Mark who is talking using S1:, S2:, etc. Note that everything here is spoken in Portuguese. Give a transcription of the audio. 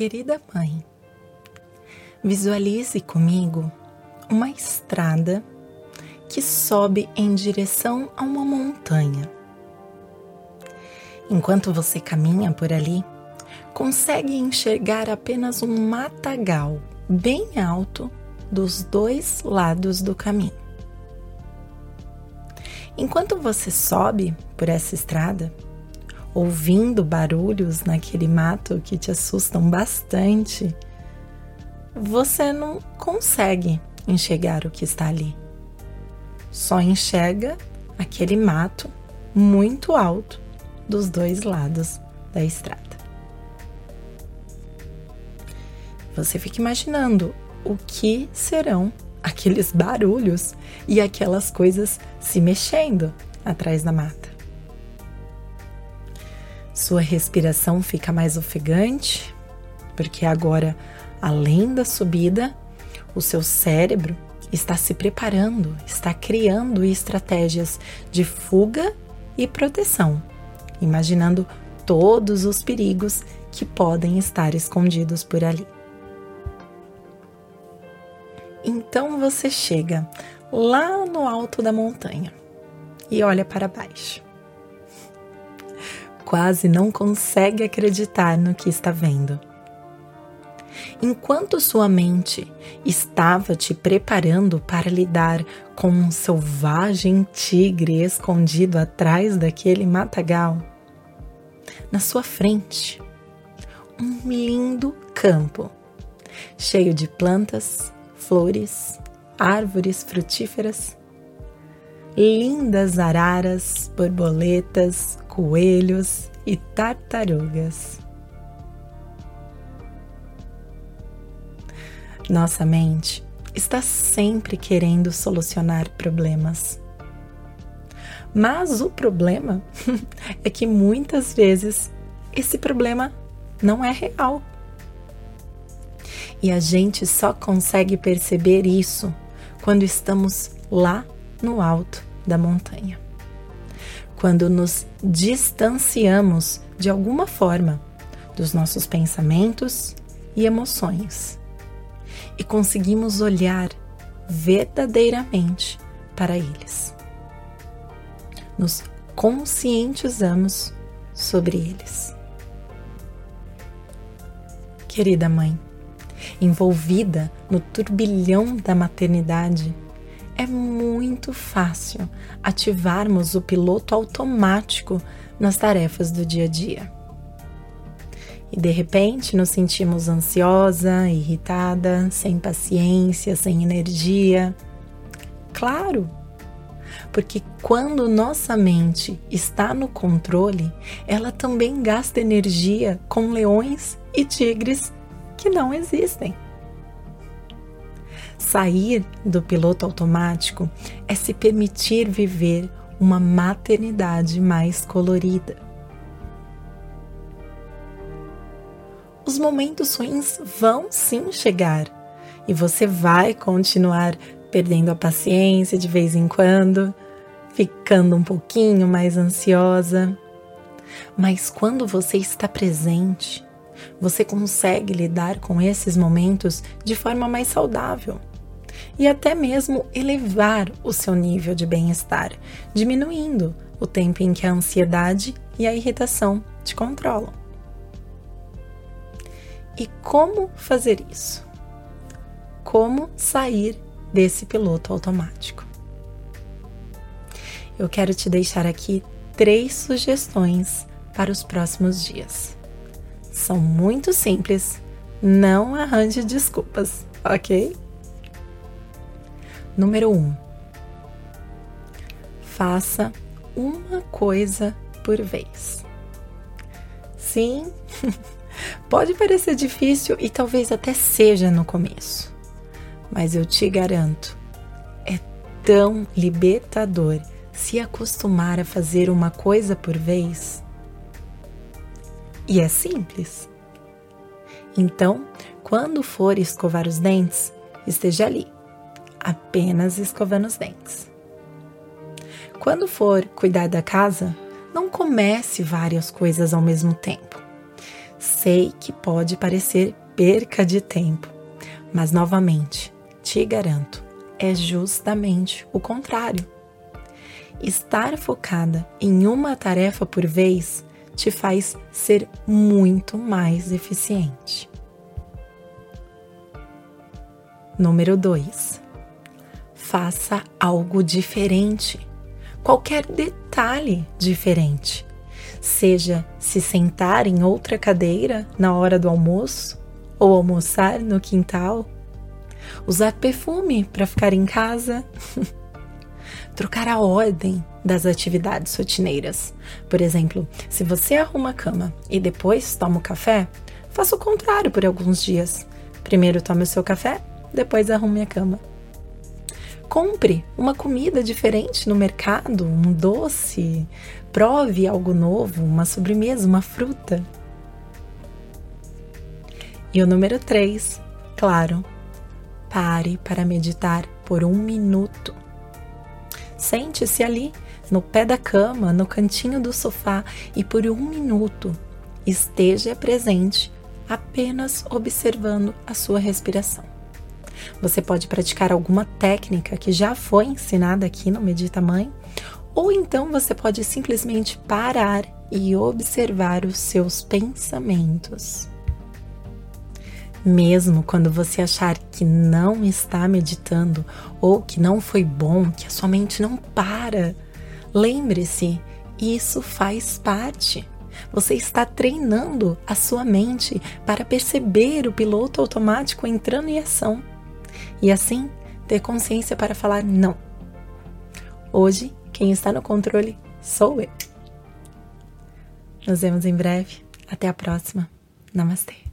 S1: Querida mãe, visualize comigo uma estrada que sobe em direção a uma montanha. Enquanto você caminha por ali, consegue enxergar apenas um matagal bem alto dos dois lados do caminho. Enquanto você sobe por essa estrada, ouvindo barulhos naquele mato que te assustam bastante, você não consegue enxergar o que está ali. Só enxerga aquele mato muito alto dos dois lados da estrada. Você fica imaginando o que serão aqueles barulhos e aquelas coisas se mexendo atrás da mata. Sua respiração fica mais ofegante, porque agora, além da subida, o seu cérebro está se preparando, está criando estratégias de fuga e proteção, imaginando todos os perigos que podem estar escondidos por ali. Então você chega lá no alto da montanha e olha para baixo. Quase não consegue acreditar no que está vendo. Enquanto sua mente estava te preparando para lidar com um selvagem tigre escondido atrás daquele matagal, na sua frente, um lindo campo cheio de plantas flores, árvores frutíferas, lindas araras, borboletas, coelhos e tartarugas. Nossa mente está sempre querendo solucionar problemas. Mas o problema é que muitas vezes esse problema não é real. E a gente só consegue perceber isso quando estamos lá no alto da montanha. Quando nos distanciamos de alguma forma dos nossos pensamentos e emoções e conseguimos olhar verdadeiramente para eles. Nos conscientizamos sobre eles. Querida mãe, envolvida no turbilhão da maternidade, é muito fácil ativarmos o piloto automático nas tarefas do dia a dia. E de repente nos sentimos ansiosa, irritada, sem paciência, sem energia. Claro, porque quando nossa mente está no controle, ela também gasta energia com leões e tigres que não existem. Sair do piloto automático é se permitir viver uma maternidade mais colorida. Os momentos ruins vão sim chegar e você vai continuar perdendo a paciência de vez em quando, ficando um pouquinho mais ansiosa. Mas quando você está presente, você consegue lidar com esses momentos de forma mais saudável e até mesmo elevar o seu nível de bem-estar, diminuindo o tempo em que a ansiedade e a irritação te controlam. E como fazer isso? Como sair desse piloto automático? Eu quero te deixar aqui três sugestões para os próximos dias são muito simples. Não arranje desculpas, ok? Número 1. Um, faça uma coisa por vez. Sim, pode parecer difícil e talvez até seja no começo, mas eu te garanto, é tão libertador se acostumar a fazer uma coisa por vez e é simples. Então, quando for escovar os dentes, esteja ali, apenas escovando os dentes. Quando for cuidar da casa, não comece várias coisas ao mesmo tempo. Sei que pode parecer perca de tempo, mas novamente, te garanto, é justamente o contrário. Estar focada em uma tarefa por vez te faz ser muito mais eficiente. Número 2. Faça algo diferente. Qualquer detalhe diferente. Seja se sentar em outra cadeira na hora do almoço ou almoçar no quintal, usar perfume para ficar em casa, trocar a ordem das atividades rotineiras. Por exemplo, se você arruma a cama e depois toma o café, faça o contrário por alguns dias. Primeiro tome o seu café, depois arrume a cama. Compre uma comida diferente no mercado, um doce, prove algo novo, uma sobremesa, uma fruta. E o número 3, claro, pare para meditar por um minuto. Sente-se ali, no pé da cama, no cantinho do sofá e por um minuto esteja presente apenas observando a sua respiração. Você pode praticar alguma técnica que já foi ensinada aqui no Medita Mãe, ou então você pode simplesmente parar e observar os seus pensamentos. Mesmo quando você achar que não está meditando ou que não foi bom, que a sua mente não para, lembre-se, isso faz parte. Você está treinando a sua mente para perceber o piloto automático entrando em ação e assim ter consciência para falar não. Hoje, quem está no controle sou eu. Nos vemos em breve. Até a próxima. Namastê.